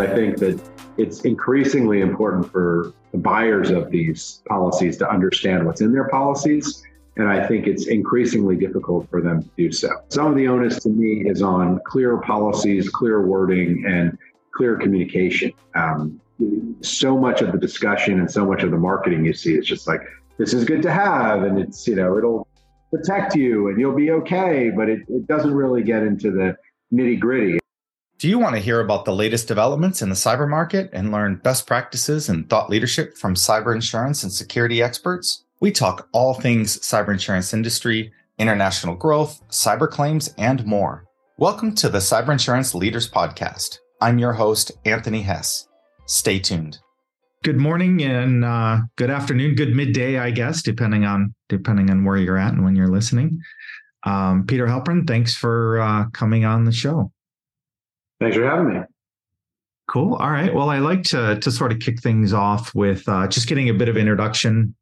I think that it's increasingly important for the buyers of these policies to understand what's in their policies. And I think it's increasingly difficult for them to do so. Some of the onus to me is on clear policies, clear wording, and clear communication. Um, so much of the discussion and so much of the marketing you see is just like, this is good to have, and it's, you know, it'll protect you and you'll be okay, but it, it doesn't really get into the nitty gritty. Do you want to hear about the latest developments in the cyber market and learn best practices and thought leadership from cyber insurance and security experts? We talk all things cyber insurance industry, international growth, cyber claims, and more. Welcome to the Cyber Insurance Leaders Podcast. I'm your host, Anthony Hess. Stay tuned. Good morning and uh, good afternoon, good midday, I guess, depending on depending on where you're at and when you're listening. Um, Peter Halprin, thanks for uh, coming on the show. Thanks for having me. Cool. All right. Well, I like to to sort of kick things off with uh, just getting a bit of introduction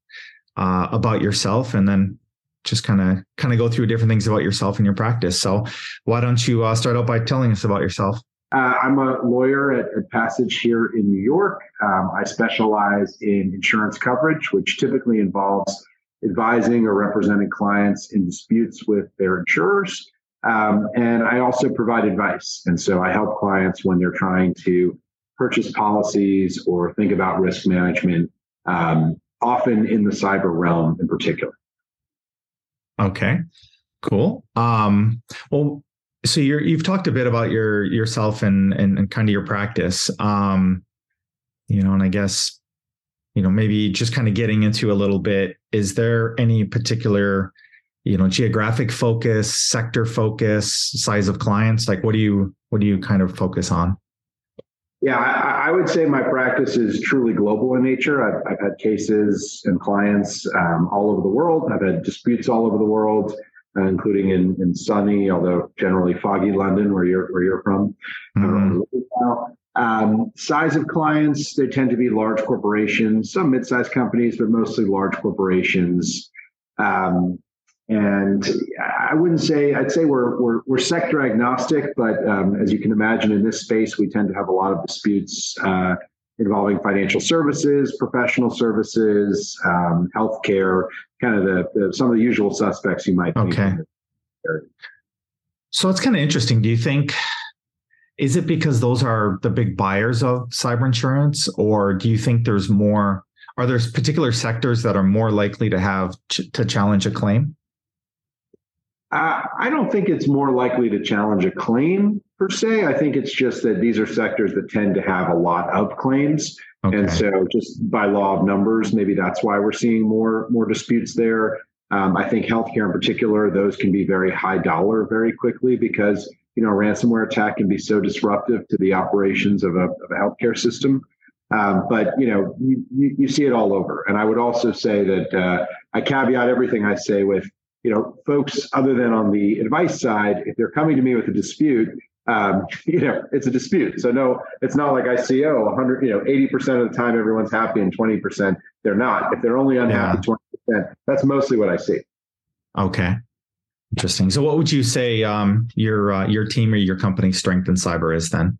uh, about yourself, and then just kind of kind of go through different things about yourself and your practice. So, why don't you uh, start out by telling us about yourself? Uh, I'm a lawyer at, at, Pasich here in New York. Um, I specialize in insurance coverage, which typically involves advising or representing clients in disputes with their insurers. Um, and I also provide advice. And so I help clients when they're trying to purchase policies or think about risk management, um, often in the cyber realm in particular. Okay, cool. Um, well, so you're, you've talked a bit about your yourself and, and, and kind of your practice. Um, you know, and I guess, you know, maybe just kind of getting into a little bit, is there any particular you know geographic focus sector focus size of clients like what do you what do you kind of focus on? Yeah i, I would say my practice is truly global in nature. I've, I've had cases and clients um, all over the world. I've had disputes all over the world uh, including in, in sunny although generally foggy london where you're where you're from. Mm-hmm. Um, size of clients, they tend to be large corporations, some mid-sized companies, but mostly large corporations. Um, and I wouldn't say I'd say we're we're, we're sector agnostic, but um, as you can imagine, in this space, we tend to have a lot of disputes uh, involving financial services, professional services, um, healthcare, kind of the, the, some of the usual suspects you might. Think. Okay. So it's kind of interesting. Do you think? Is it because those are the big buyers of cyber insurance, or do you think there's more? Are there particular sectors that are more likely to have ch- to challenge a claim? Uh, I don't think it's more likely to challenge a claim per se. I think it's just that these are sectors that tend to have a lot of claims. Okay. And so just by law of numbers, maybe that's why we're seeing more more disputes there. Um, I think healthcare in particular, those can be very high dollar very quickly because you know ransomware attack can be so disruptive to the operations of a, of a healthcare system. Um, but you know you, you, you, see it all over. And I would also say that uh, I caveat everything I say with you know, folks other than on the advice side, if they're coming to me with a dispute, um, you know, it's a dispute. So no, it's not like ICO. oh, 100, you know, 80% of the time everyone's happy and 20% they're not. If they're only unhappy yeah. 20%, that's mostly what I see. Okay. Interesting. So what would you say um, your uh, your team or your company's strength in cyber is then?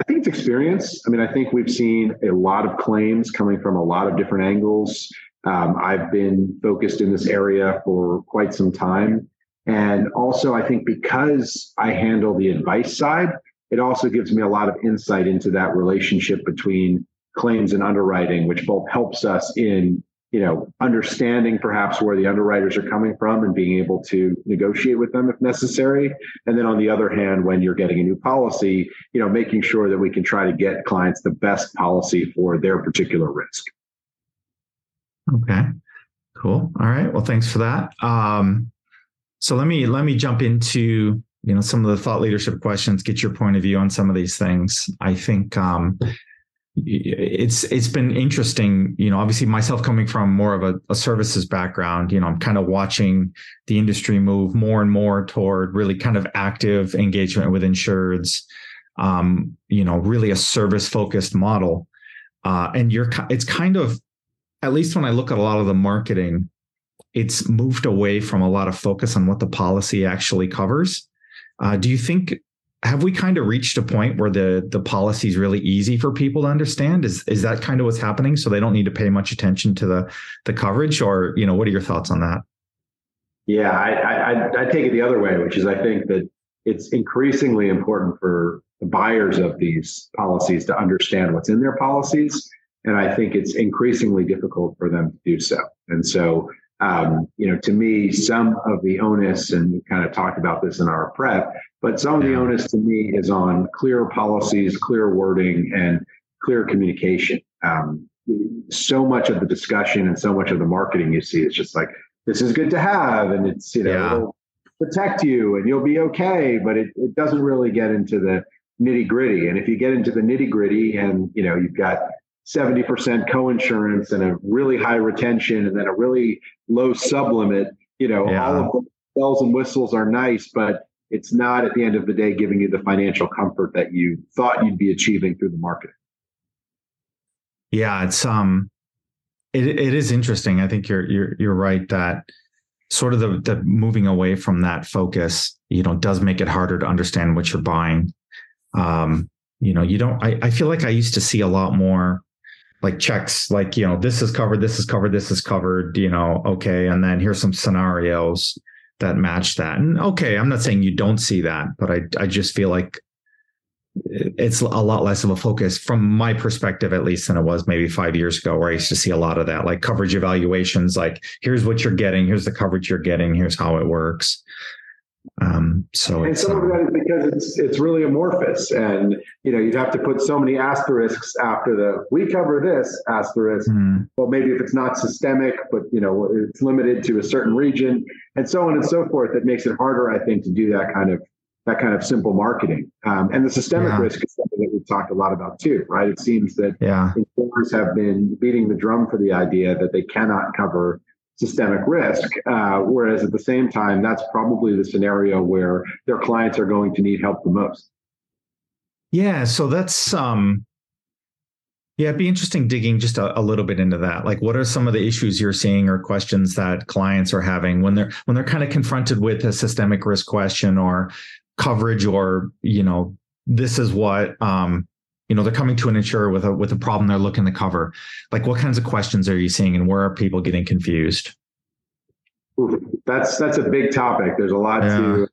I think it's experience. I mean, I think we've seen a lot of claims coming from a lot of different angles. Um, I've been focused in this area for quite some time. And also, I think because I handle the advice side, it also gives me a lot of insight into that relationship between claims and underwriting, which both helps us in you know understanding perhaps where the underwriters are coming from and being able to negotiate with them if necessary and then on the other hand when you're getting a new policy you know making sure that we can try to get clients the best policy for their particular risk Okay. Cool. All right. Well, thanks for that. Um, so let me let me jump into you know some of the thought leadership questions. Get your point of view on some of these things. I think um, it's it's been interesting. You know, obviously myself coming from more of a, a services background. You know, I'm kind of watching the industry move more and more toward really kind of active engagement with insureds. Um, you know, really a service focused model. Uh, and you're it's kind of at least when I look at a lot of the marketing, it's moved away from a lot of focus on what the policy actually covers. Uh, do you think have we kind of reached a point where the the policy is really easy for people to understand? Is is that kind of what's happening? So they don't need to pay much attention to the the coverage, or you know, what are your thoughts on that? Yeah, I, I, I take it the other way, which is I think that it's increasingly important for the buyers of these policies to understand what's in their policies, and I think it's increasingly difficult for them to do so. And so, um, you know, to me, some of the onus, and we kind of talked about this in our prep, but some of the onus to me is on clear policies, clear wording, and clear communication. Um, so much of the discussion and so much of the marketing you see is just like, this is good to have, and it's you know yeah. it'll protect you and you'll be okay, but it, it doesn't really get into the nitty gritty. And if you get into the nitty gritty, and you know you've got 70% co-insurance and a really high retention and then a really low sublimit, you know, yeah. all of the bells and whistles are nice, but it's not at the end of the day giving you the financial comfort that you thought you'd be achieving through the market Yeah, it's um it it is interesting. I think you're you're you're right that sort of the the moving away from that focus, you know, does make it harder to understand what you're buying. Um, you know, you don't I, I feel like I used to see a lot more like checks like, you know, this is covered, this is covered, this is covered, you know, okay, and then here's some scenarios that match that. And okay, I'm not saying you don't see that, but I I just feel like it's a lot less of a focus from my perspective at least than it was maybe five years ago where i used to see a lot of that like coverage evaluations like here's what you're getting here's the coverage you're getting here's how it works um, so and some of that is because it's it's really amorphous and you know you'd have to put so many asterisks after the we cover this asterisk mm. well maybe if it's not systemic but you know it's limited to a certain region and so on and so forth that makes it harder i think to do that kind of that kind of simple marketing um, and the systemic yeah. risk is something that we've talked a lot about too right it seems that yeah. insurers have been beating the drum for the idea that they cannot cover systemic risk. Uh, whereas at the same time, that's probably the scenario where their clients are going to need help the most. Yeah, so that's um yeah, it'd be interesting digging just a, a, little bit into that. Like what are some of the issues you're seeing or questions that clients are having when they're when they're kind of confronted with a systemic risk question or coverage or, you know, this is what um you know they're coming to an insurer with a with a problem they're looking to cover like what kinds of questions are you seeing and where are people getting confused that's that's a big topic there's a lot yeah. to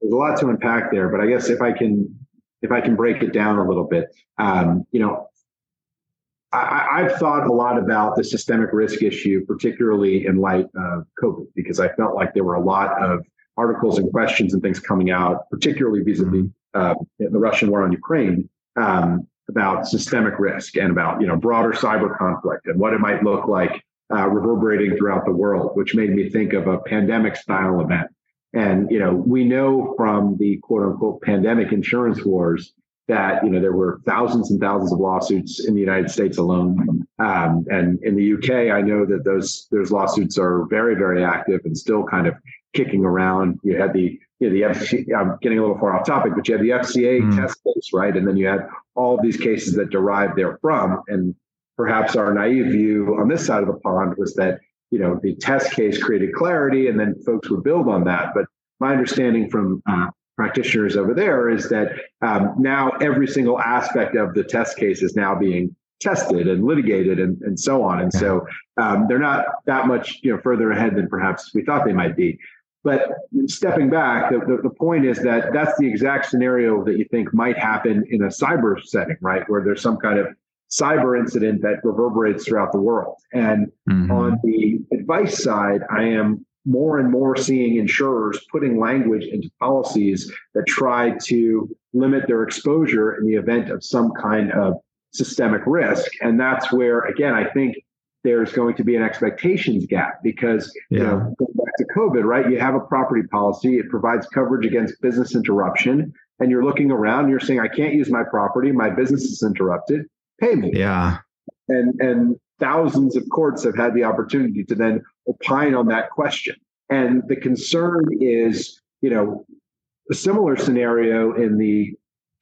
there's a lot to unpack there but i guess if i can if i can break it down a little bit um, you know I, have thought a lot about the systemic risk issue, particularly in light of COVID, because I felt like there were a lot of articles and questions and things coming out, particularly vis-a-vis mm-hmm. uh, the Russian war on Ukraine, um, about systemic risk and about you know broader cyber conflict and what it might look like uh, reverberating throughout the world, which made me think of a pandemic style event. And you know, we know from the quote unquote pandemic insurance wars that you know there were thousands and thousands of lawsuits in the United States alone, um, and in the UK, I know that those those lawsuits are very very active and still kind of kicking around. You had the you know, the FCA, I'm getting a little far off topic, but you had the FCA mm. test case, right? And then you had all these cases that derived therefrom. And perhaps our naive view on this side of the pond was that, you know, the test case created clarity and then folks would build on that. But my understanding from uh, practitioners over there is that um, now every single aspect of the test case is now being tested and litigated and, and so on. And so um, they're not that much you know further ahead than perhaps we thought they might be. But stepping back, the, the, the, point is that that's the exact scenario that you think might happen in a cyber setting, right? Where there's some kind of cyber incident that reverberates throughout the world. And mm-hmm. on the advice side, I am more and more seeing insurers putting language into policies that try to limit their exposure in the event of some kind of systemic risk. And that's where, again, I think there's going to be an expectations gap because yeah. you know to COVID, right? You have a property policy, it provides coverage against business interruption, and you're looking around, you're saying, I can't use my property, my business is interrupted, pay me. Yeah. And and thousands of courts have had the opportunity to then opine on that question. And the concern is, you know, a similar scenario in the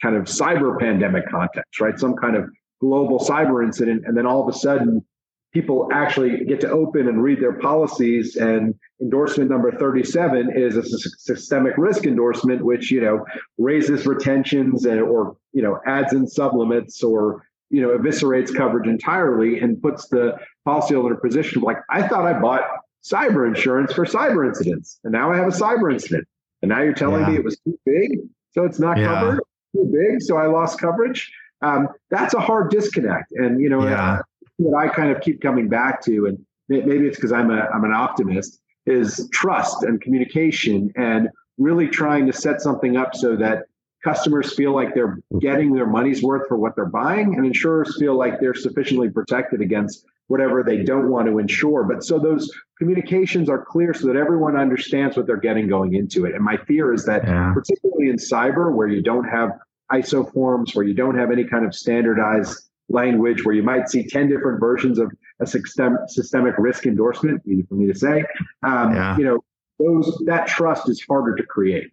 kind of cyber pandemic context, right? Some kind of global cyber incident, and then all of a sudden people actually get to open and read their policies and endorsement number 37 is a systemic risk endorsement which you know raises retentions and or you know adds in sublimits or you know eviscerates coverage entirely and puts the policyholder in a position of like i thought i bought cyber insurance for cyber incidents and now i have a cyber incident and now you're telling yeah. me it was too big so it's not yeah. covered too big so i lost coverage um, that's a hard disconnect and you know yeah. What I kind of keep coming back to, and maybe it's because I'm a I'm an optimist, is trust and communication and really trying to set something up so that customers feel like they're getting their money's worth for what they're buying and insurers feel like they're sufficiently protected against whatever they don't want to insure but so those communications are clear so that everyone understands what they're getting going into it and my fear is that yeah. particularly in cyber where you don't have iso forms where you don't have any kind of standardized language where you might see 10 different versions of a system, systemic risk endorsement, easy for me to say. Um, yeah. You know, those that trust is harder to create.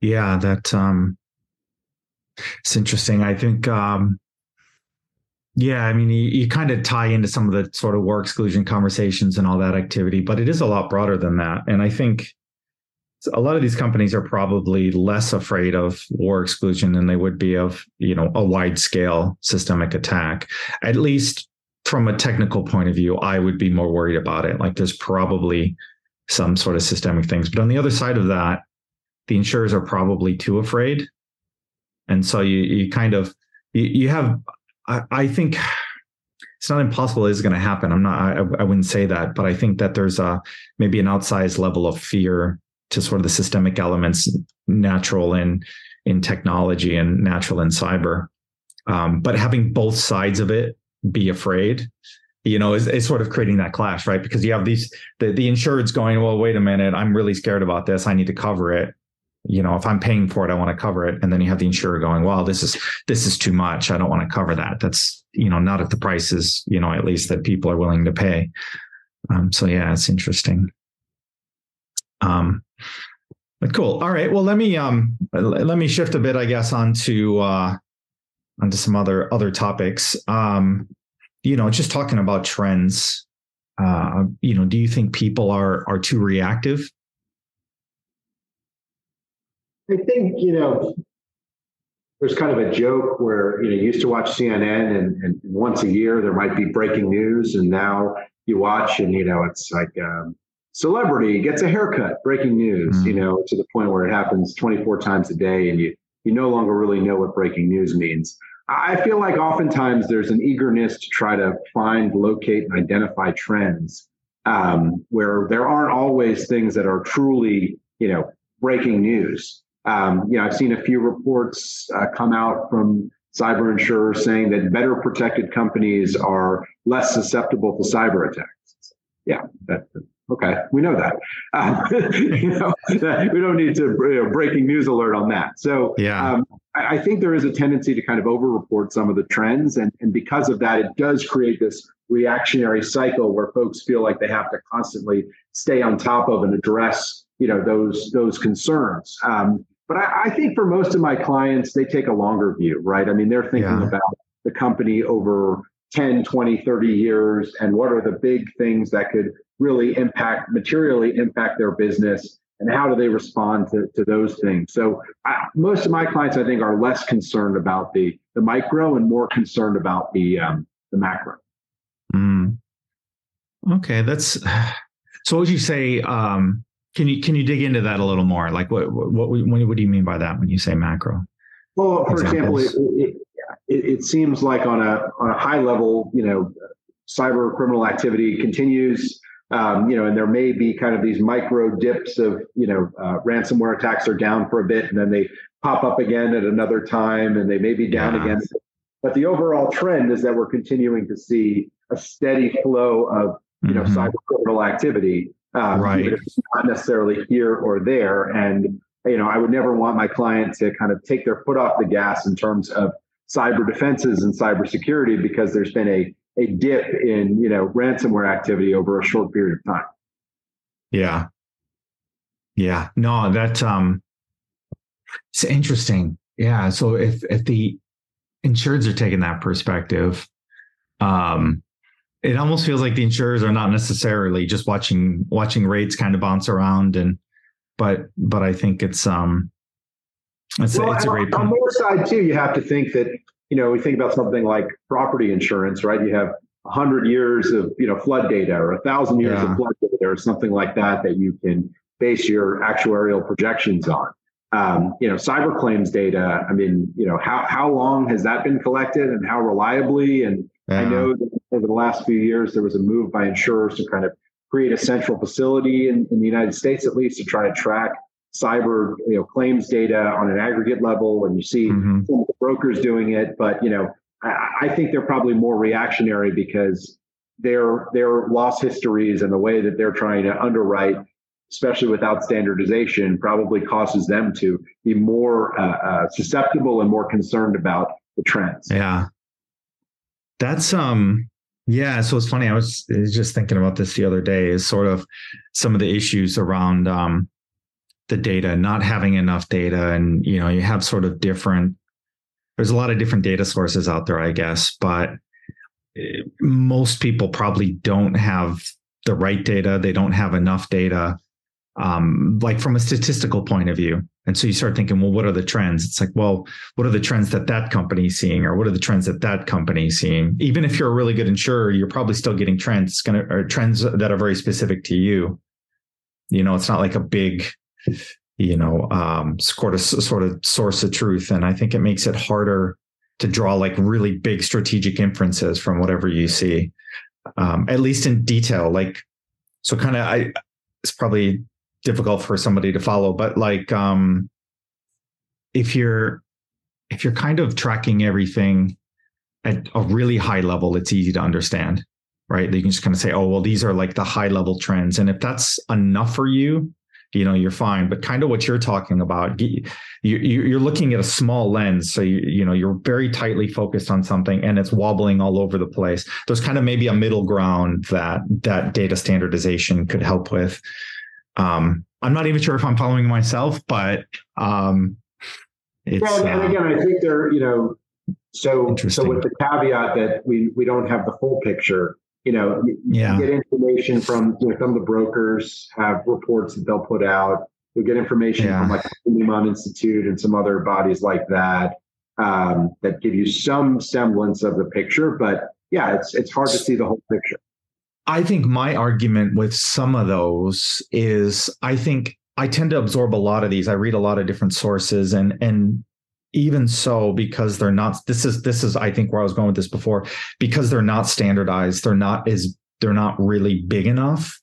Yeah, that um it's interesting. I think um yeah, I mean, you, you kind of tie into some of the sort of war exclusion conversations and all that activity, but it is a lot broader than that. And I think a lot of these companies are probably less afraid of war exclusion than they would be of you know a wide scale systemic attack. At least from a technical point of view i would be more worried about it. Like there's probably some sort of systemic things. But on the other side of that the insurers are probably too afraid. And so you you kind of you, you have I, I think it's not impossible it's going to happen. I'm not I, I wouldn't say that but i think that there's a maybe an outsized level of fear to sort of the systemic elements natural in in technology and natural in cyber. Um, but having both sides of it be afraid you know is, is sort of creating that clash right? Because you have these the, the insured's going well wait a minute i'm really scared about this i need to cover it. You know if i'm paying for it i want to cover it. And then you have the insurer going well this is this is too much i don't want to cover that. That's you know not at the prices you know at least that people are willing to pay. Um, so yeah it's interesting. Um, but cool. All right. Well, let me um let me shift a bit, I guess, onto uh onto some other other topics. Um, you know, just talking about trends. Uh, you know, do you think people are are too reactive? I think you know there's kind of a joke where you know you used to watch CNN and, and once a year there might be breaking news, and now you watch and you know it's like um, celebrity gets a haircut, breaking news, mm-hmm. you know, to the point where it happens 24 times a day and you you no longer really know what breaking news means. I feel like oftentimes there's an eagerness to try to find, locate, and identify trends um, where there aren't always things that are truly, you know, breaking news. Um, you know, I've seen a few reports uh, come out from cyber insurers saying that better protected companies are less susceptible to cyber attacks. Yeah, that, Okay, we know that. Uh, you know, we don't need to you know, breaking news alert on that. So yeah, um, I, I, think there is a tendency to kind of over-report some of the trends, and and because of that, it does create this reactionary cycle where folks feel like they have to constantly stay on top of and address you know those those concerns. Um, but I, I, think for most of my clients, they take a longer view, right? I mean, they're thinking yeah. about the company over 10, 20, 30 years? And what are the big things that could really impact materially impact their business? And how do they respond to, to those things? So I, most of my clients i think are less concerned about the the micro and more concerned about the um, the macro. Mm. okay that's so would you say um, can you can you dig into that a little more? Like what what what, what do you mean by that when you say macro well for Examples? example it, it, seems like on a on a high level you know cyber criminal activity continues um, you know, and there may be kind of these micro dips of, you know, uh, ransomware attacks are down for a bit and then they pop up again at another time and they may be down yeah. again. But the overall trend is that we're continuing to see a steady flow of, you know, mm-hmm. cyber criminal activity, um, right. even if it's not necessarily here or there. And, you know, I would never want my client to kind of take their foot off the gas in terms of cyber defenses and cybersecurity because there's been a a dip in you know ransomware activity over a short period of time. Yeah. Yeah. No, that um it's interesting. Yeah. So if if the insureds are taking that perspective, um, it almost feels like the insurers are not necessarily just watching watching rates kind of bounce around and but but I think it's um it's, well, it's a great on, on more side too you have to think that you know we think about something like property insurance right you have 100 years of you know flood data or a thousand years yeah. of flood data or something like that that you can base your actuarial projections on um, you know cyber claims data i mean you know how, how long has that been collected and how reliably and yeah. i know that over the last few years there was a move by insurers to kind of create a central facility in, in the united states at least to try to track cyber you know claims data on an aggregate level and you see mm-hmm. brokers doing it but you know I, I think they're probably more reactionary because their their loss histories and the way that they're trying to underwrite especially without standardization probably causes them to be more uh, uh, susceptible and more concerned about the trends yeah that's um yeah so it's funny i was, I was just thinking about this the other day is sort of some of the issues around um the data, not having enough data, and you know, you have sort of different. There's a lot of different data sources out there, I guess, but eh, most people probably don't have the right data. They don't have enough data, um, like from a statistical point of view. And so you start thinking, well, what are the trends? It's like, well, what are the trends that that company seeing, or what are the trends that that company seeing? Even if you're a really good insurer, you're probably still getting trends, to or trends that are very specific to you. You know, it's not like a big you know, um, sort of sort of source of truth. And I think it makes it harder to draw like really big strategic inferences from whatever you see, um, at least in detail. Like, so kind of, I it's probably difficult for somebody to follow, but like, um, if you're if you're kind of tracking everything at a really high level, it's easy to understand, right? You can just kind of say, oh, well, these are like the high level trends, and if that's enough for you, you know you're fine but kind of what you're talking about you're looking at a small lens so you, you know you're very tightly focused on something and it's wobbling all over the place. There's kind of maybe a middle ground that that data standardization could help with. Um, i'm not even sure if i'm following myself but um, it's well, and uh, again i think they're you know so so with the caveat that we we don't have the full picture you know, you, yeah. get information from you know, some of the brokers have reports that they'll put out. You'll get information yeah. from like the Lehman Institute and some other bodies like that um, that give you some semblance of the picture. But yeah, it's it's hard to see the whole picture. I think my argument with some of those is I think I tend to absorb a lot of these. I read a lot of different sources and and even so because they're not this is this is i think where i was going with this before because they're not standardized they're not as they're not really big enough.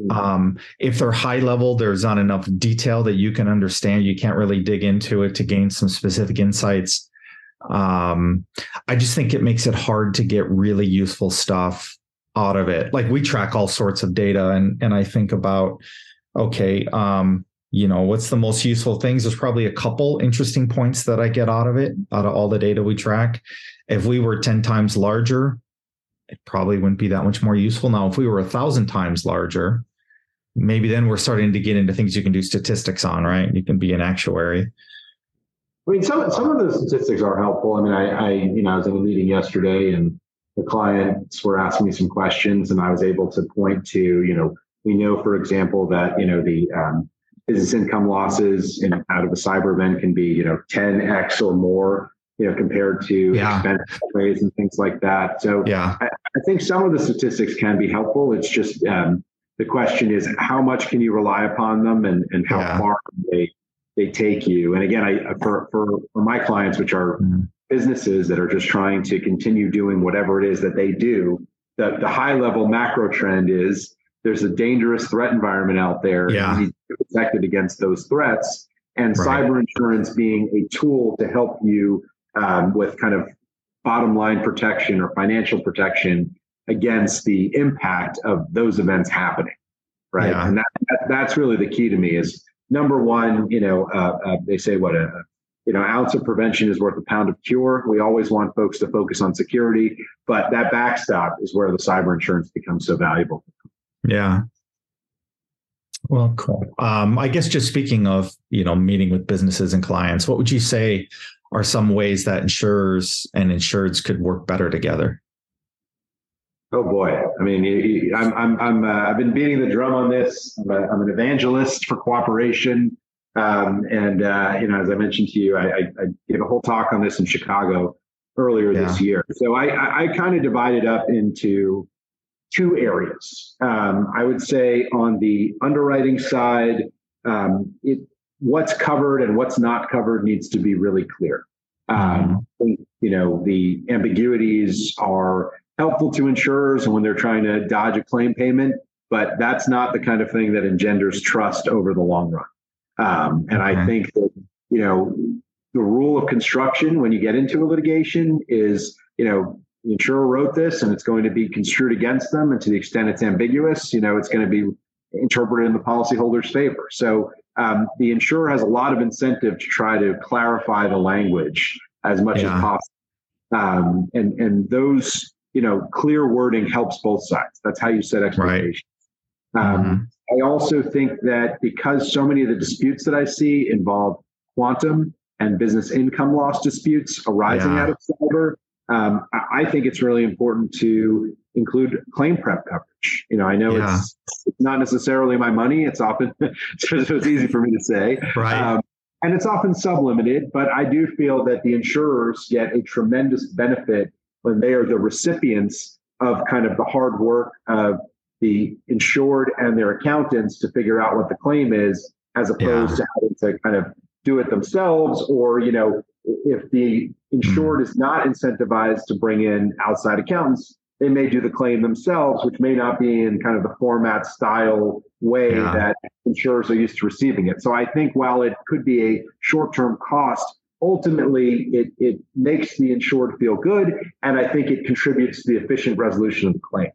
Mm-hmm. um, if they're high level there's not enough detail that you can understand. You can't really dig into it to gain some specific insights. Um, i just think it makes it hard to get really useful stuff out of it. Like we track all sorts of data and and i think about okay um, you know what's the most useful things? There's probably a couple interesting points that i get out of it out of all the data we track. If we were 10 times larger it probably wouldn't be that much more useful. Now if we were a thousand times larger maybe then we're starting to get into things you can do statistics on right? You can be an actuary. I mean some, some of the statistics are helpful. I mean I, I you know i was in a meeting yesterday and the clients were asking me some questions and i was able to point to you know we know for example that you know the um, business income losses in, out of a cyber event can be, you know, 10x or more, you know, compared to yeah. expense ways and things like that. So yeah, I, I, think some of the statistics can be helpful. It's just um, the question is how much can you rely upon them and, and how yeah. far they they take you. And again, I for for, for my clients, which are mm-hmm. businesses that are just trying to continue doing whatever it is that they do, the, the high level macro trend is there's a dangerous threat environment out there. Yeah. You need to be protected against those threats. And right. cyber insurance being a tool to help you um, with kind of bottom line protection or financial protection against the impact of those events happening. Right. Yeah. And that, that, that's really the key to me is number one, you know, uh, uh, they say what a, you know, ounce of prevention is worth a pound of cure. We always want folks to focus on security, but that backstop is where the cyber insurance becomes so valuable. Yeah. Well, cool. Um, I guess just speaking of, you know, meeting with businesses and clients, what would you say are some ways that insurers and insureds could work better together? Oh boy! I mean, I'm I'm I'm uh, I've been beating the drum on this. I'm, a, I'm an evangelist for cooperation, um, and uh, you know, as I mentioned to you, I, I, I, gave a whole talk on this in Chicago earlier yeah. this year. So I I, I kind of divided up into two areas. Um, I would say on the underwriting side, um, it what's covered and what's not covered needs to be really clear. Um, mm-hmm. you know, the ambiguities are helpful to insurers when they're trying to dodge a claim payment, but that's not the kind of thing that engenders trust over the long run. Um, and I think that, you know, the rule of construction when you get into a litigation is, you know, the insurer wrote this and it's going to be construed against them. And to the extent it's ambiguous, you know, it's going to be interpreted in the policyholder's favor. So um, the insurer has a lot of incentive to try to clarify the language as much yeah. as possible. Um, and and those you know, clear wording helps both sides. That's how you set expectations. Right. Um, mm-hmm. I also think that because so many of the disputes that I see involve quantum and business income loss disputes arising yeah. out of cyber, um, I think it's really important to include claim prep coverage. You know, I know yeah. it's, it's, not necessarily my money. It's often so it's easy for me to say, right? Um, and it's often sublimited, but I do feel that the insurers get a tremendous benefit when they are the recipients of kind of the hard work of the insured and their accountants to figure out what the claim is, as opposed yeah. to having to kind of do it themselves, or you know, if the insured mm. is not incentivized to bring in outside accountants, they may do the claim themselves, which may not be in kind of the format style way yeah. that insurers are used to receiving it. So I think while it could be a short term cost, ultimately it, it makes the insured feel good. And I think it contributes to the efficient resolution of the claim.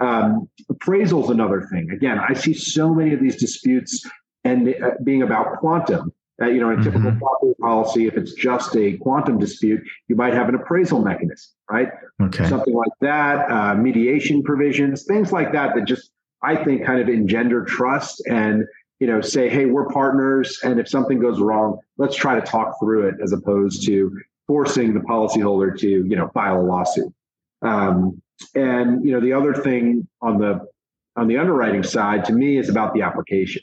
Um, appraisal is another thing. Again, I see so many of these disputes and uh, being about quantum. Uh, you know, in a typical mm-hmm. property policy, if it's just a quantum dispute, you might have an appraisal mechanism, right? Okay. Something like that, uh, mediation provisions, things like that, that just, I think, kind of engender trust and you know, say, hey, we're partners, and if something goes wrong, let's try to talk through it as opposed to forcing the policyholder to, you know, file a lawsuit. Um, and you know, the other thing on the on the underwriting side to me is about the application.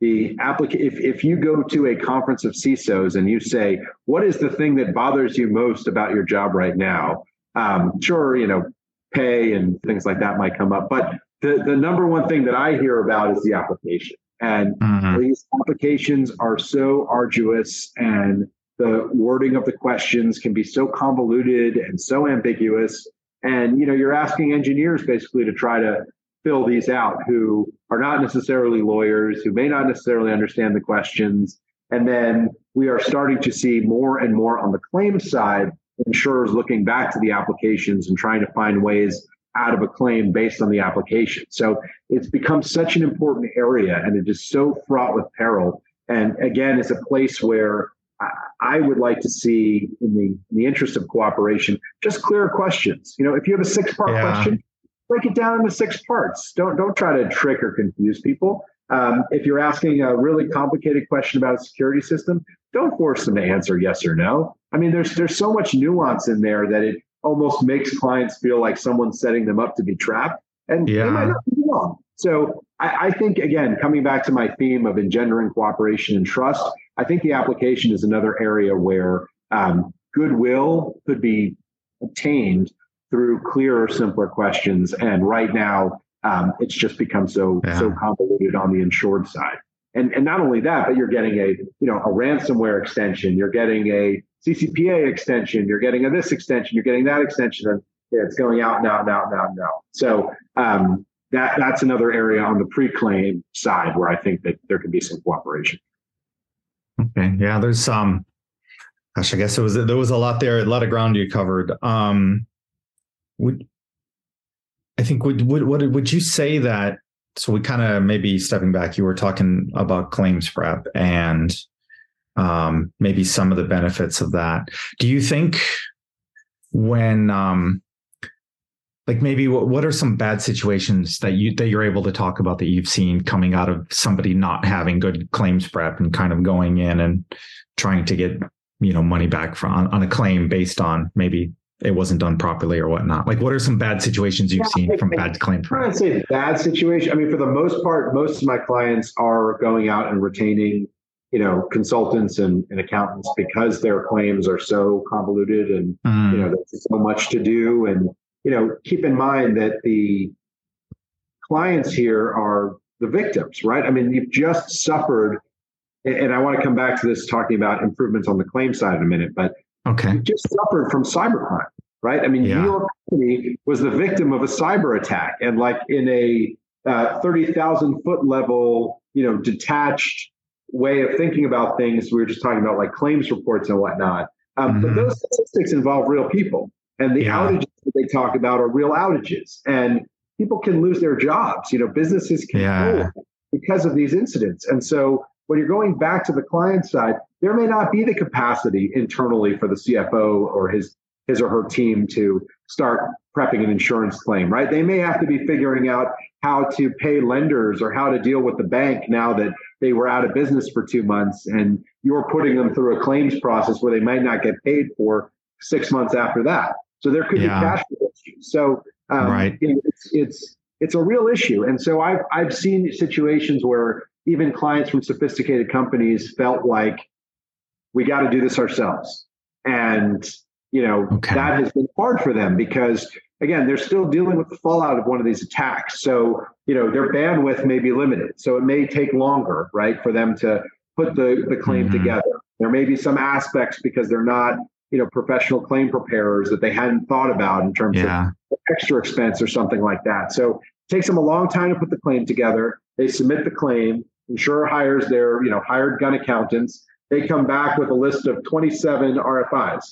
The applica- if, if you go to a conference of CISOs and you say, what is the thing that bothers you most about your job right now? Um, sure, you know, pay and things like that might come up, but the, the number one thing that I hear about is the application. And mm-hmm. these applications are so arduous and the wording of the questions can be so convoluted and so ambiguous. And you know, you're asking engineers basically to try to fill these out who are not necessarily lawyers, who may not necessarily understand the questions. And then we are starting to see more and more on the claim side, insurers looking back to the applications and trying to find ways out of a claim based on the application. So it's become such an important area and it is so fraught with peril. And again, it's a place where I would like to see, in the, in the interest of cooperation, just clear questions. You know, if you have a six part yeah. question, break it down into six parts. Don't don't try to trick or confuse people. Um, if you're asking a really complicated question about a security system, don't force them to answer yes or no. I mean, there's there's so much nuance in there that it almost makes clients feel like someone's setting them up to be trapped, and yeah. they might not be wrong. So I, I think again, coming back to my theme of engendering cooperation and trust, I think the application is another area where um, goodwill could be obtained through clearer, simpler questions. And right now, um, it's just become so yeah. so convoluted on the insured side. And and not only that, but you're getting a you know a ransomware extension, you're getting a CCPA extension, you're getting a this extension, you're getting that extension, and yeah, it's going out now, now, now, now. So um, that that's another area on the pre-claim side where I think that there could be some cooperation. Okay, yeah, there's some. Um, gosh, I guess it was there was a lot there, a lot of ground you covered. Um, would I think would would what would you say that? So we kind of maybe stepping back, you were talking about claims prep and um, maybe some of the benefits of that. Do you think when um, like maybe what, what are some bad situations that you that you're able to talk about that you've seen coming out of somebody not having good claims prep and kind of going in and trying to get you know money back from on, on a claim based on maybe it wasn't done properly or whatnot? Like, what are some bad situations you've yeah, seen from bad claim? I'm not say bad situation. I mean, for the most part, most of my clients are going out and retaining, you know, consultants and, and accountants because their claims are so convoluted and mm. you know there's so much to do. And you know, keep in mind that the clients here are the victims, right? I mean, you've just suffered, and I want to come back to this talking about improvements on the claim side in a minute, but okay, you just suffered from cybercrime, right? I mean, yeah. your company was the victim of a cyber attack, and like in a uh, thirty thousand foot level, you know, detached way of thinking about things. We were just talking about like claims reports and whatnot, um, mm-hmm. but those statistics involve real people, and the yeah. outages that they talk about are real outages, and people can lose their jobs. You know, businesses can yeah. because of these incidents. And so when you're going back to the client side, there may not be the capacity internally for the CFO or his his or her team to start prepping an insurance claim, right? They may have to be figuring out how to pay lenders or how to deal with the bank now that they were out of business for two months and you're putting them through a claims process where they might not get paid for six months after that. So there could yeah. be cash flow issues. So um, right. it's, it's, it's a real issue. And so I've, I've seen situations where even clients from sophisticated companies felt like we got to do this ourselves. And, you know, okay. that has been hard for them because again, they're still dealing with the fallout of one of these attacks. So, you know, their bandwidth may be limited. So it may take longer, right, for them to put the, the claim mm-hmm. together. There may be some aspects because they're not you know professional claim preparers that they hadn't thought about in terms yeah. of extra expense or something like that so it takes them a long time to put the claim together they submit the claim insurer hires their you know hired gun accountants they come back with a list of 27 rfis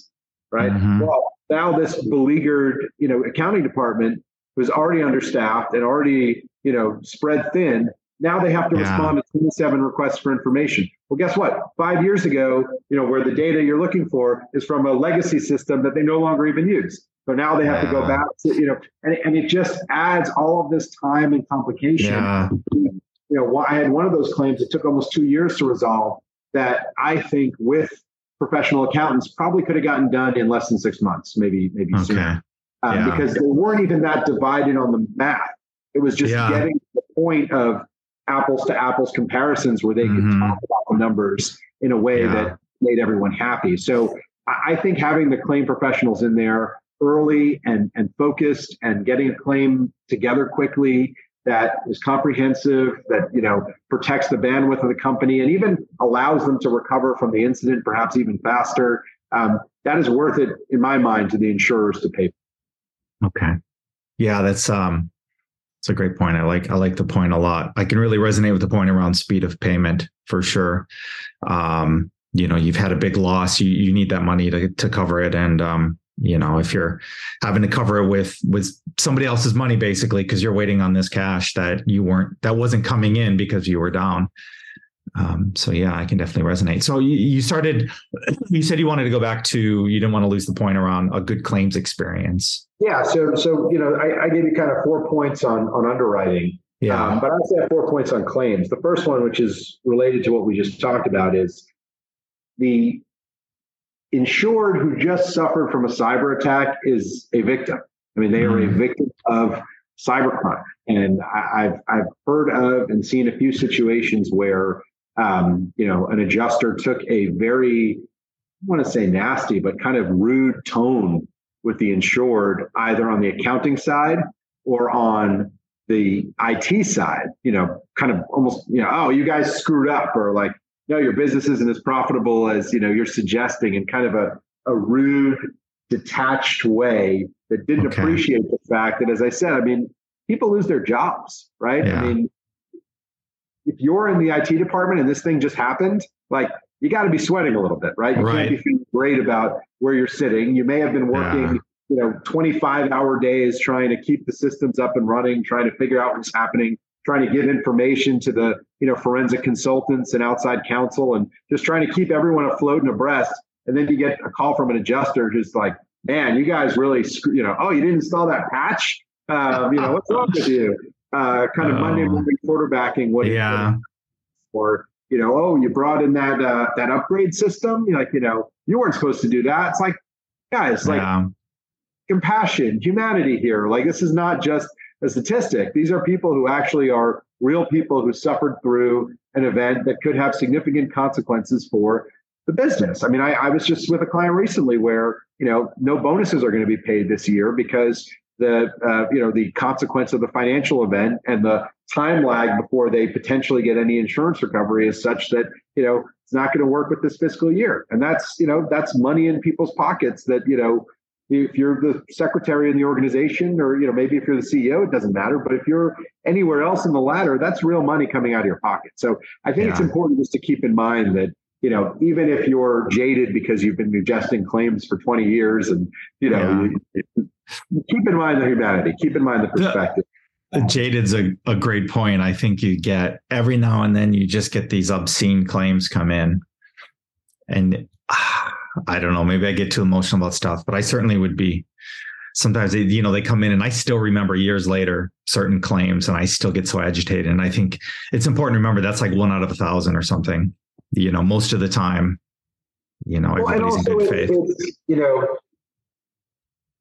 right mm-hmm. well now this beleaguered you know accounting department was already understaffed and already you know spread thin now they have to yeah. respond to 27 requests for information. Well, guess what? Five years ago, you know, where the data you're looking for is from a legacy system that they no longer even use. So now they have yeah. to go back to, you know, and, and it just adds all of this time and complication. Yeah. You know, I had one of those claims that took almost two years to resolve that I think with professional accountants probably could have gotten done in less than six months, maybe, maybe okay. sooner. Um, yeah. Because they weren't even that divided on the math. It was just getting to the point of apples to apples comparisons where they mm-hmm. could talk about the numbers in a way yeah. that made everyone happy. So I think having the claim professionals in there early and, and focused and getting a claim together quickly that is comprehensive, that you know protects the bandwidth of the company and even allows them to recover from the incident perhaps even faster. Um, that is worth it in my mind to the insurers to pay. Okay. Yeah, that's um it's a great point. I like I like the point a lot. I can really resonate with the point around speed of payment for sure. Um, you know, you've had a big loss. You you need that money to to cover it, and um, you know, if you're having to cover it with with somebody else's money, basically, because you're waiting on this cash that you weren't that wasn't coming in because you were down. Um, so yeah, I can definitely resonate. So you, you started, you said you wanted to go back to, you didn't want to lose the point around a good claims experience. Yeah. So, so, you know, I, I gave you kind of four points on, on underwriting. Yeah. Um, but I also have four points on claims. The first one, which is related to what we just talked about is the insured who just suffered from a cyber attack is a victim. I mean, they are a mm-hmm. victim of cybercrime. And I, have I've heard of and seen a few situations where um, you know, an adjuster took a very, I want to say nasty, but kind of rude tone with the insured, either on the accounting side or on the IT side, you know, kind of almost, you know, oh, you guys screwed up, or like, no, your business isn't as profitable as, you know, you're suggesting in kind of a, a rude, detached way that didn't okay. appreciate the fact that, as I said, I mean, people lose their jobs, right? Yeah. I mean, if you're in the IT department and this thing just happened, like you got to be sweating a little bit, right? You right. can't be feeling great about where you're sitting. You may have been working, yeah. you know, 25 hour days trying to keep the systems up and running, trying to figure out what's happening, trying to give information to the, you know, forensic consultants and outside counsel and just trying to keep everyone afloat and abreast. And then you get a call from an adjuster who's like, man, you guys really, you know, oh, you didn't install that patch? Um, you know, what's wrong with you? uh, kind of oh. Monday morning quarterbacking. What yeah. Or you know, oh, you brought in that uh, that upgrade system. You're like, you know, you weren't supposed to do that. It's like, guys, like, yeah. compassion, humanity here. Like this is not just a statistic. These are people who actually are real people who suffered through an event that could have significant consequences for the business. I mean, I, I was just with a client recently where you know no bonuses are going to be paid this year because the uh, you know the consequence of the financial event and the time lag before they potentially get any insurance recovery is such that you know it's not going to work with this fiscal year and that's you know that's money in people's pockets that you know if you're the secretary in the organization or you know maybe if you're the ceo it doesn't matter but if you're anywhere else in the ladder that's real money coming out of your pocket so i think yeah. it's important just to keep in mind that you know even if you're jaded because you've been adjusting claims for 20 years and you know yeah. you, keep in mind the humanity keep in mind the perspective Jaded's a, a great point. I think you get every now and then you just get these obscene claims come in. And I don't know, maybe I get too emotional about stuff, but I certainly would be. Sometimes they, you know, they come in and I still remember years later certain claims and I still get so agitated. And I think it's important to remember that's like one out of a thousand or something. You know, most of the time, you know, well, everybody's in good faith. you know,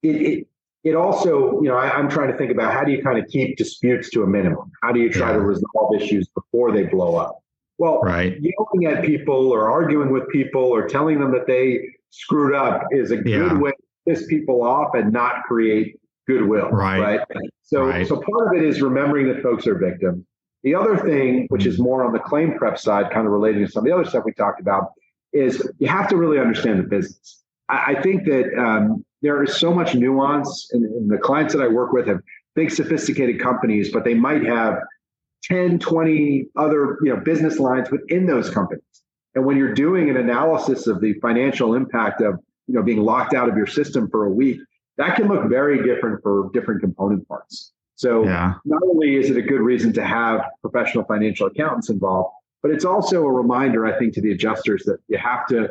it, it it also, you know, I, am trying to think about how do you kind of keep disputes to a minimum? How do you try yeah. to resolve issues before they blow up? Well, right. yelling at people or arguing with people or telling them that they screwed up is a yeah. good way to piss people off and not create goodwill. Right. Right. So, right. so part of it is remembering that folks are victims. The other thing, which is more on the claim prep side, kind of relating to some of the other stuff we talked about, is you have to really understand the business. I, I think that um, there is so much nuance, and, and the clients that I work with have big, sophisticated companies, but they might have 10, 20 other you know, business lines within those companies. And when you're doing an analysis of the financial impact of you know being locked out of your system for a week, that can look very different for different component parts. So yeah. not only is it a good reason to have professional financial accountants involved, but it's also a reminder, I think, to the adjusters that you have to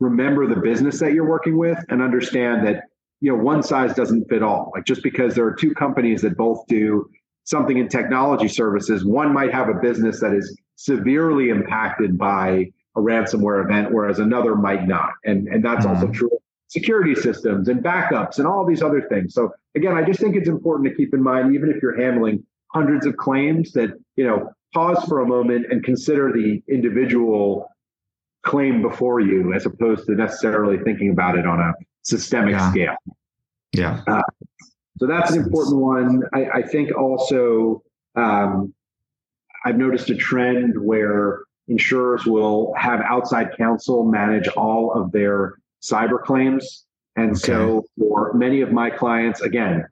remember the business that you're working with and understand that you know one size doesn't fit all like just because there are two companies that both do something in technology services one might have a business that is severely impacted by a ransomware event whereas another might not and and that's mm-hmm. also true security systems and backups and all these other things so again i just think it's important to keep in mind even if you're handling hundreds of claims that you know pause for a moment and consider the individual claim before you as opposed to necessarily thinking about it on a systemic yeah. scale. Yeah. Uh, so that's an important one. I, I think also um, I've noticed a trend where insurers will have outside counsel manage all of their cyber claims. And okay. so for many of my clients, again,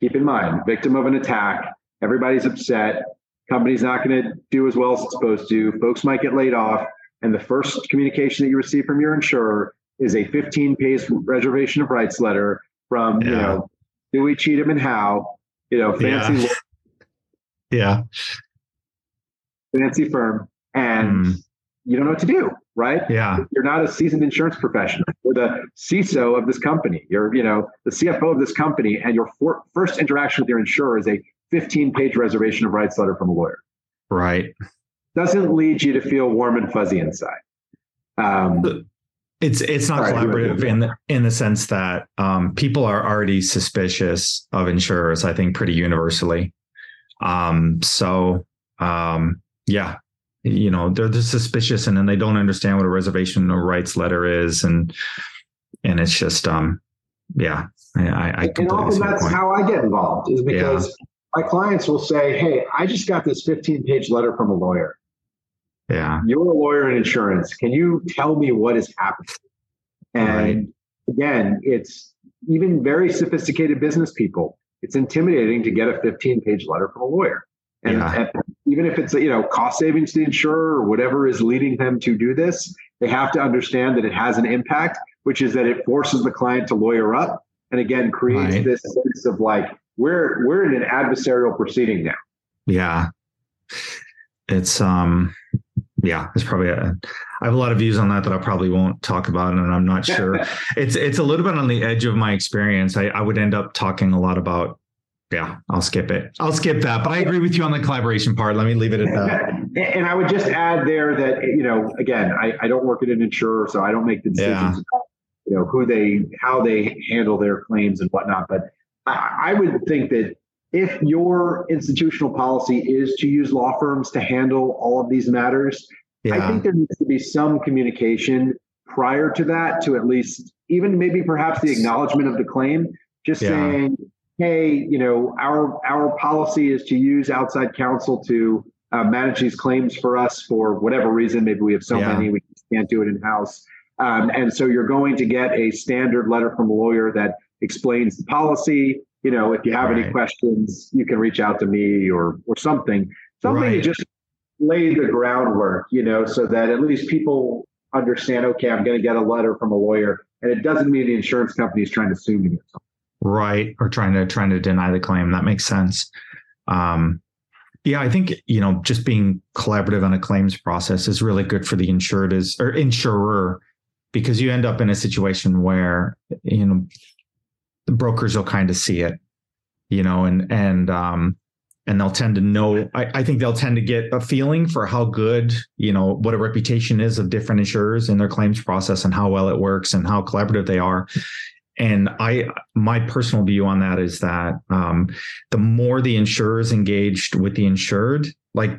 keep in mind, victim of an attack, everybody's upset. Company's not going to do as well as it's supposed to. Folks might get laid off and the first communication that you receive from your insurer is a 15 page reservation of rights letter from yeah. you know Dewey Cheatham and how? you know, fancy yeah, yeah. fancy firm, and mm. you don't know what to do, right? Yeah, you're not a seasoned insurance professional. You're the CISO of this company. You're you know the CFO of this company, and your for- first interaction with your insurer is a 15 page reservation of rights letter from a lawyer. Right doesn't lead you to feel warm and fuzzy inside. Um, it's it's not collaborative in the in the sense that um, people are already suspicious of insurers. I think pretty universally. Um, so um, yeah, you know they're, they're suspicious, and then they don't understand what a reservation of rights letter is, and and it's just um yeah, I, I and often that's how I get involved is because. Yeah. My clients will say, Hey, I just got this 15 page letter from a lawyer. Yeah. You're a lawyer in insurance. Can you tell me what is happening? And right. again, it's even very sophisticated business people. It's intimidating to get a 15 page letter from a lawyer. And, yeah. and even if it's you know cost savings to the insurer or whatever is leading them to do this, they have to understand that it has an impact, which is that it forces the client to lawyer up and again creates right. this sense of like we're we're in an adversarial proceeding now. Yeah. It's um yeah, it's probably a, I have a lot of views on that that I probably won't talk about, and I'm not sure. it's it's a little bit on the edge of my experience. I, I would end up talking a lot about. Yeah, I'll skip it. I'll skip that. But I agree with you on the collaboration part. Let me leave it at that. And I would just add there that you know, again, I, I don't work at an insurer, so I don't make the decisions. Yeah. you know who they how they handle their claims and whatnot. But I, I would think that if your institutional policy is to use law firms to handle all of these matters, yeah. I think there needs to be some communication prior to that to at least even maybe perhaps the acknowledgement of the claim, just yeah. saying, hey, you know, our our policy is to use outside counsel to uh, manage these claims for us for whatever reason. Maybe we have so yeah. many we can't do it in house. Um, and so you're going to get a standard letter from a lawyer that explains the policy. You know, if you have right. any questions, you can reach out to me or or something. Something right. to just lay the groundwork, you know, so that at least people understand, okay, I'm going to get a letter from a lawyer. And it doesn't mean the insurance company is trying to sue me. Right. Or trying to trying to deny the claim. That makes sense. Um, yeah, I think you know just being collaborative on a claims process is really good for the insured is or insurer because you end up in a situation where you know the brokers will kind of see it, you know, and and um and they'll tend to know I, I, think they'll tend to get a feeling for how good you know what a reputation is of different insurers in their claims process and how well it works and how collaborative they are. And i my personal view on that is that um, the more the insurer is engaged with the insured like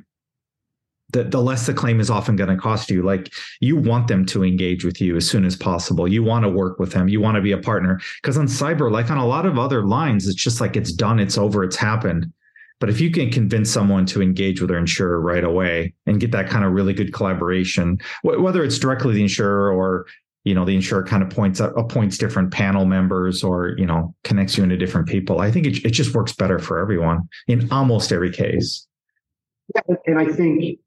the, the less the claim is often going to cost you. Like you want them to engage with you as soon as possible. You want to work with them. You want to be a partner. Because on cyber like on a lot of other lines it's just like it's done it's over it's happened. But if you can convince someone to engage with their insurer right away and get that kind of really good collaboration, whether it's directly the insurer or you know the insurer kind of points up, appoints different panel members or you know connects you into different people, I think it, it just works better for everyone in almost every case. Yeah, and I think,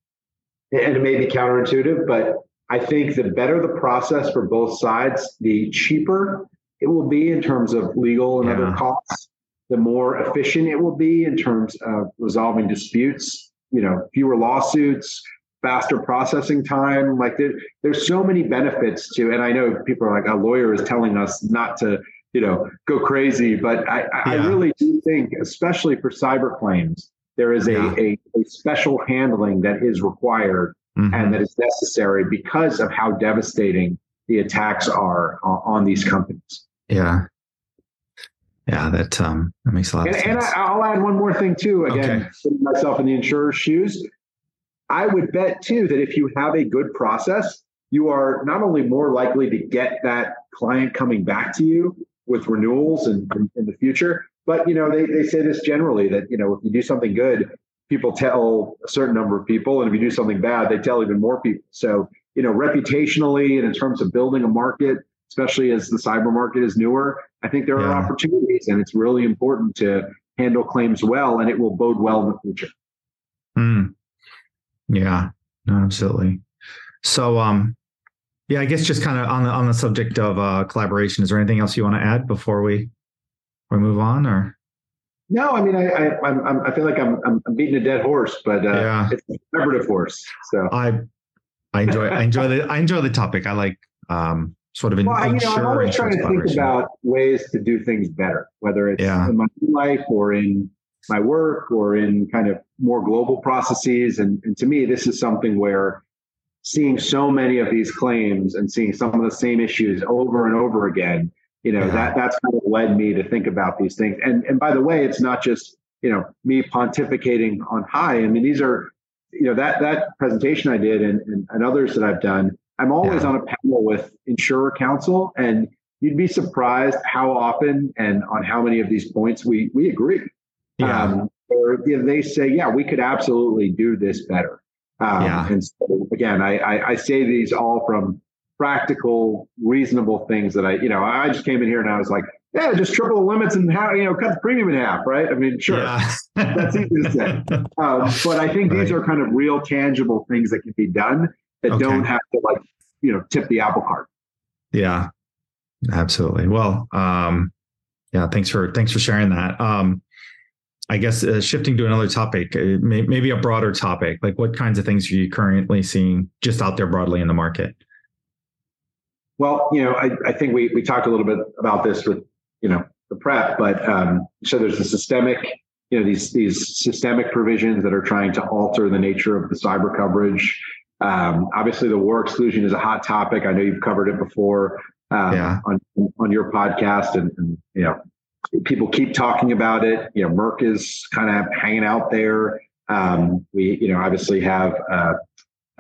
and it may be counterintuitive, but I think the better the process for both sides, the cheaper it will be in terms of legal and yeah. other costs the more efficient it will be in terms of resolving disputes, you know, fewer lawsuits, faster processing time. Like there, there's so many benefits to, and I know people are like, a lawyer is telling us not to, you know, go crazy, but I, yeah. I really do think, especially for cyber claims, there is a, yeah. a, a, special handling that is required mm-hmm. and that is necessary because of how devastating the attacks are on, on these companies. Yeah yeah, that um, that makes a lot and, of sense. And I'll add one more thing too. Again, okay. putting myself in the insurer's shoes, I would bet too that if you have a good process, you are not only more likely to get that client coming back to you with renewals in, in, in the future, but you know they, they say this generally that you know if you do something good, people tell a certain number of people, and if you do something bad, they tell even more people. So you know reputationally and in terms of building a market especially as the cyber market is newer. I think there yeah. are opportunities, and it's really important to handle claims well, and it will bode well in the future. Mm. Yeah, absolutely. So, um, yeah, I guess just kind of on the on the subject of uh, collaboration, is there anything else you want to add before we we move on, or? No, I mean, I I, I'm, I feel like I'm, I'm beating a dead horse, but uh, yeah. it's a collaborative horse. So I I enjoy I enjoy the I enjoy the topic. I like um sort of well, you know, I'm always trying to think about ways to do things better, whether it's yeah. in my life or in my work or in kind of more global processes. And, and to me, this is something where seeing so many of these claims and seeing some of the same issues over and over again, you know, yeah. that that's kind of led me to think about these things. And and by the way, it's not just you know me pontificating on high. I mean, these are you know that that presentation I did and, and, and others that I've done I'm always yeah. on a panel with insurer counsel, and you'd be surprised how often and on how many of these points we we agree. Yeah. Um, or you know, they say, yeah, we could absolutely do this better. Um, yeah. And so again, I, I, I say these all from practical, reasonable things that I, you know, I just came in here and I was like, yeah, just triple the limits and how you know cut the premium in half, right? I mean, sure, yeah. that's easy to say. Um, but I think right. these are kind of real, tangible things that can be done that okay. don't have to like you know tip the apple cart. Yeah, absolutely. Well, um, yeah, thanks for thanks for sharing that. Um, I guess uh, shifting to another topic, uh, may, maybe a broader topic, like what kinds of things are you currently seeing just out there broadly in the market? Well, you know, I, I think we we talked a little bit about this with you know the prep, but um, so there's the systemic, you know, these these systemic provisions that are trying to alter the nature of the cyber coverage. Um, obviously, the war exclusion is a hot topic. I know you've covered it before um, yeah. on on your podcast, and, and, you know people keep talking about it. You know, Merck is kind of hanging out there. Um, we, you know, obviously have uh,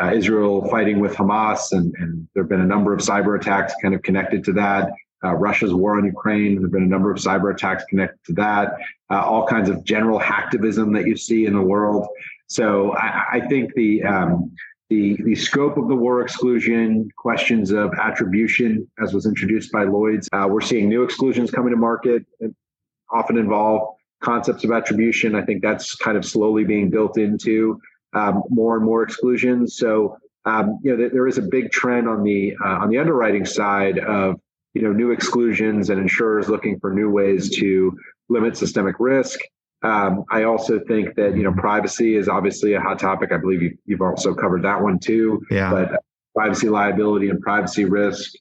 uh, Israel fighting with Hamas, and, and there have been a number of cyber attacks kind of connected to that. Uh, Russia's war on Ukraine, there have been a number of cyber attacks connected to that. Uh, all kinds of general hacktivism that you see in the world. So I, I think the um, the the scope of the war exclusion, questions of attribution, as was introduced by Lloyd's. Uh, we're seeing new exclusions coming to market, often involve concepts of attribution. I think that's kind of slowly being built into um, more and more exclusions. So um, you know, there is a big trend on the uh, on the underwriting side of you know new exclusions and insurers looking for new ways to limit systemic risk. Um, I also think that you know privacy is obviously a hot topic. I believe you, you've also covered that one too. Yeah. But privacy liability and privacy risk.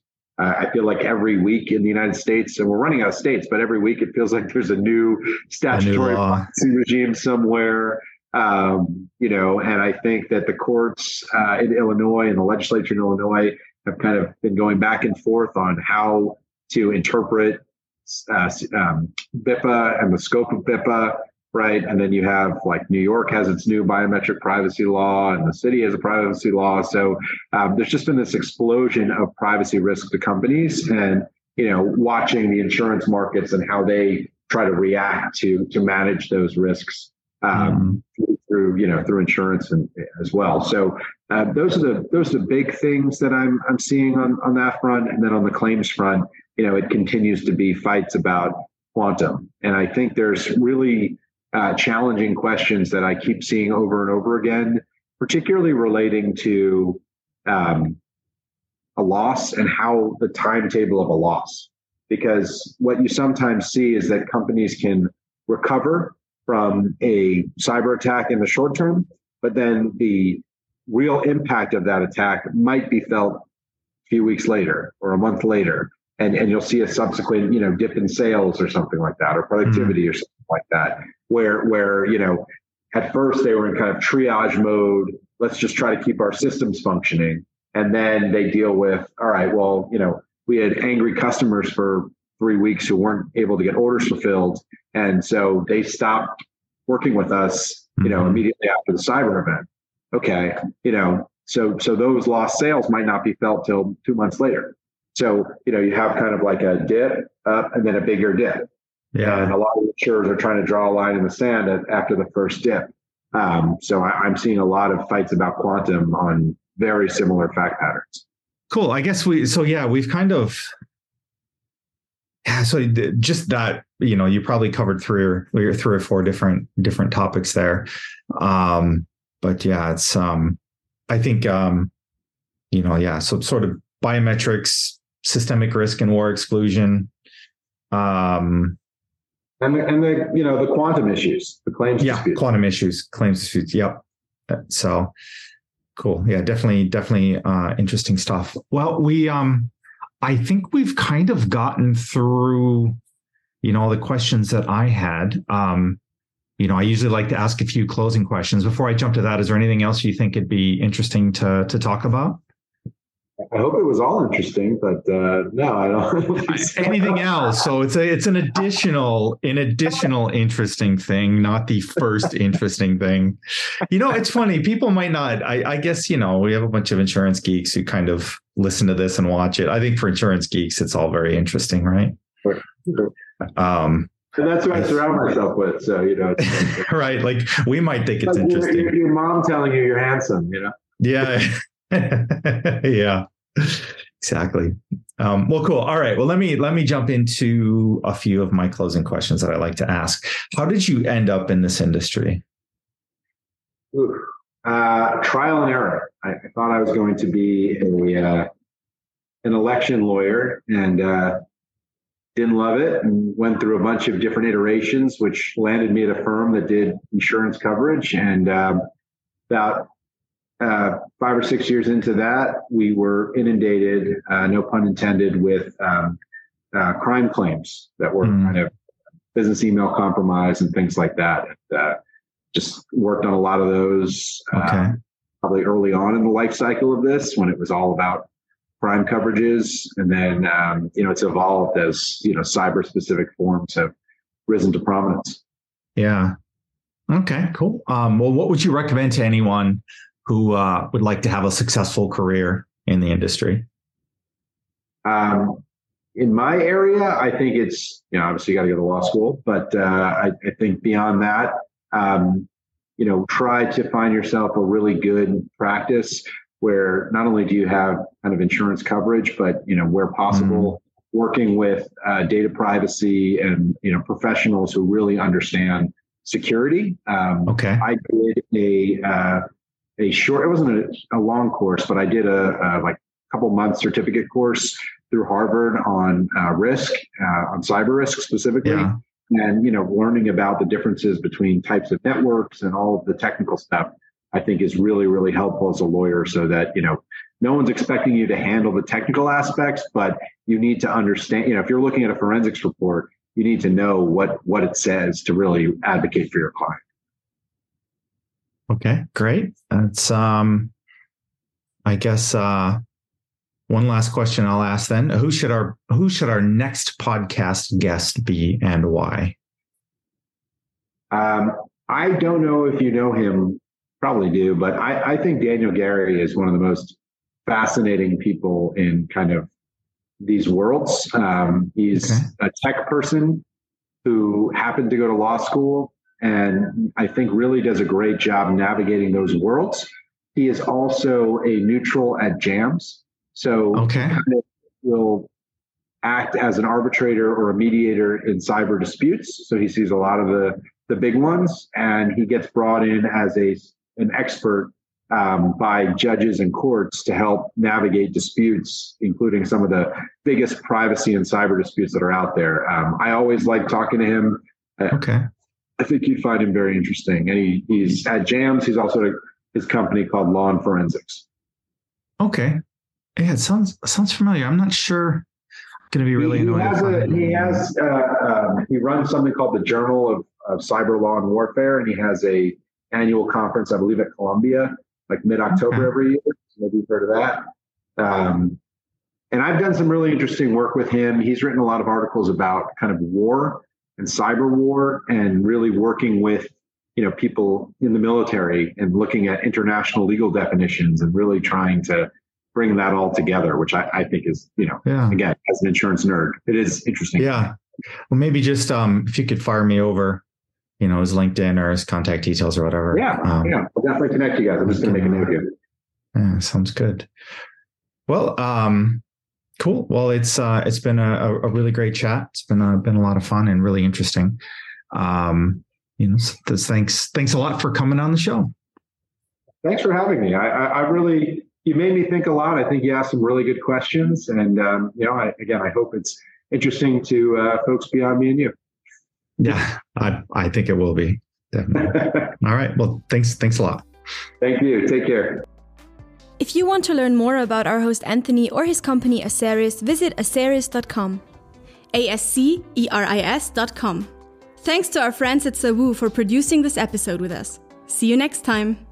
Uh, I feel like every week in the United States, and we're running out of states, but every week it feels like there's a new statutory a new regime somewhere. Um, you know, and I think that the courts uh, in Illinois and the legislature in Illinois have kind of been going back and forth on how to interpret uh, um, BIPA and the scope of BIPA right? And then you have like New York has its new biometric privacy law, and the city has a privacy law. So um, there's just been this explosion of privacy risk to companies, and you know, watching the insurance markets and how they try to react to to manage those risks um, mm. through you know through insurance and as well. So uh, those are the those are the big things that I'm I'm seeing on on that front, and then on the claims front, you know, it continues to be fights about quantum, and I think there's really uh, challenging questions that I keep seeing over and over again, particularly relating to um, a loss and how the timetable of a loss. Because what you sometimes see is that companies can recover from a cyber attack in the short term, but then the real impact of that attack might be felt a few weeks later or a month later. And, and you'll see a subsequent, you know, dip in sales or something like that, or productivity mm-hmm. or something like that where where you know at first they were in kind of triage mode let's just try to keep our systems functioning and then they deal with all right well you know we had angry customers for three weeks who weren't able to get orders fulfilled and so they stopped working with us you know mm-hmm. immediately after the cyber event okay you know so so those lost sales might not be felt till two months later so you know you have kind of like a dip up and then a bigger dip yeah. And a lot of insurers are trying to draw a line in the sand at, after the first dip. Um, so I, I'm seeing a lot of fights about quantum on very similar fact patterns. Cool. I guess we, so yeah, we've kind of, yeah, so just that, you know, you probably covered three or, three or four different, different topics there. Um, but yeah, it's, um, I think, um, you know, yeah, so sort of biometrics, systemic risk and war exclusion, um, and the, and the you know the quantum issues, the claims. Yeah, dispute. quantum issues, claims disputes. Yep. So cool. Yeah, definitely, definitely uh, interesting stuff. Well, we um, I think we've kind of gotten through, you know, all the questions that I had. Um, you know, I usually like to ask a few closing questions. Before I jump to that, is there anything else you think it'd be interesting to to talk about? I hope it was all interesting, but uh, no, I don't. Anything else? So it's a it's an additional an additional interesting thing, not the first interesting thing. You know, it's funny. People might not. I, I guess you know we have a bunch of insurance geeks who kind of listen to this and watch it. I think for insurance geeks, it's all very interesting, right? Sure. Um, and that's what I surround myself with. So you know, right? Like we might think it's like interesting. Your, your mom telling you you're handsome, you know. Yeah. yeah, exactly. Um, well, cool. All right. Well, let me let me jump into a few of my closing questions that I like to ask. How did you end up in this industry? Ooh, uh, trial and error. I, I, thought I was going to be a uh, an election lawyer and uh, didn't love it and went through a bunch of different iterations, which landed me at a firm that did insurance coverage. And um, about uh, five or six years into that, we were inundated, uh, no pun intended, with um, uh, crime claims that were mm. kind of business email compromise and things like that. Uh, just worked on a lot of those. Uh, okay. probably early on in the life cycle of this when it was all about crime coverages. And then, um, you know, it's evolved as, you know, cyber specific forms have risen to prominence. Yeah. Okay, cool. Um, well, what would you recommend to anyone who uh, would like to have a successful career in the industry? Um, in my area, I think it's, you know, obviously you got to go to law school, but uh, I, I, think beyond that, um, you know, try to find yourself a really good practice where not only do you have kind of insurance coverage, but, you know, where possible, mm-hmm. working with uh, data privacy and, you know, professionals who really understand security. Um, okay. I did a, uh, a short, it wasn't a, a, long course, but I did a, a like couple month certificate course through Harvard on uh, risk, uh, on cyber risk specifically. Yeah. And, you know, learning about the differences between types of networks and all of the technical stuff, I think is really, really helpful as a lawyer so that, you know, no one's expecting you to handle the technical aspects, but you need to understand, you know, if you're looking at a forensics report, you need to know what, what it says to really advocate for your client. Okay, great. That's, um, I guess, uh, one last question I'll ask then. Who should our who should our next podcast guest be and why? Um, I don't know if you know him, probably do, but I, I think Daniel Garrie is one of the most fascinating people in kind of these worlds. Um, he's okay. a tech person who happened to go to law school and I think really does a great job navigating those worlds. He is also a neutral at JAMS. So okay. kind of will act as an arbitrator or a mediator in cyber disputes. So he sees a lot of the the big ones, and he gets brought in as a an expert um, by judges and courts to help navigate disputes, including some of the biggest privacy and cyber disputes that are out there. Um, I always like talking to him. Uh, okay. I think you'd find him very interesting. And he, he's at JAMS. He's also at his company called Law and Forensics. Okay. Yeah, it sounds sounds familiar. I'm not sure. Going to be really he, annoyed. Has a, he has uh, um, he runs something called the Journal of, of Cyber Law and Warfare, and he has a annual conference, I believe, at Columbia, like mid October okay. every year. Maybe you've heard of that. Um, and I've done some really interesting work with him. He's written a lot of articles about kind of war and cyber war, and really working with you know people in the military and looking at international legal definitions and really trying to bring that all together, which I, I think is, you know, yeah. again, as an insurance nerd, it is interesting. Yeah. Well, maybe just um, if you could fire me over, you know, his LinkedIn or his contact details or whatever. Yeah. Um, yeah. I'll definitely connect you guys. I'm just going to make a note here. Yeah. Sounds good. Well, um, cool. Well, it's, uh, it's been a, a really great chat. It's been a, been a lot of fun and really interesting. Um, you know, thanks, thanks a lot for coming on the show. Thanks for having me. I, I, I really, you made me think a lot. I think you asked some really good questions, and um, you know, I, again, I hope it's interesting to uh, folks beyond me and you. Yeah, I I think it will be definitely. All right. Well, thanks. Thanks a lot. Thank you. Take care. If you want to learn more about our host Anthony or his company Asceris, visit asceris.com. A S C E R I S.com. Thanks to our friends at Sawu for producing this episode with us. See you next time.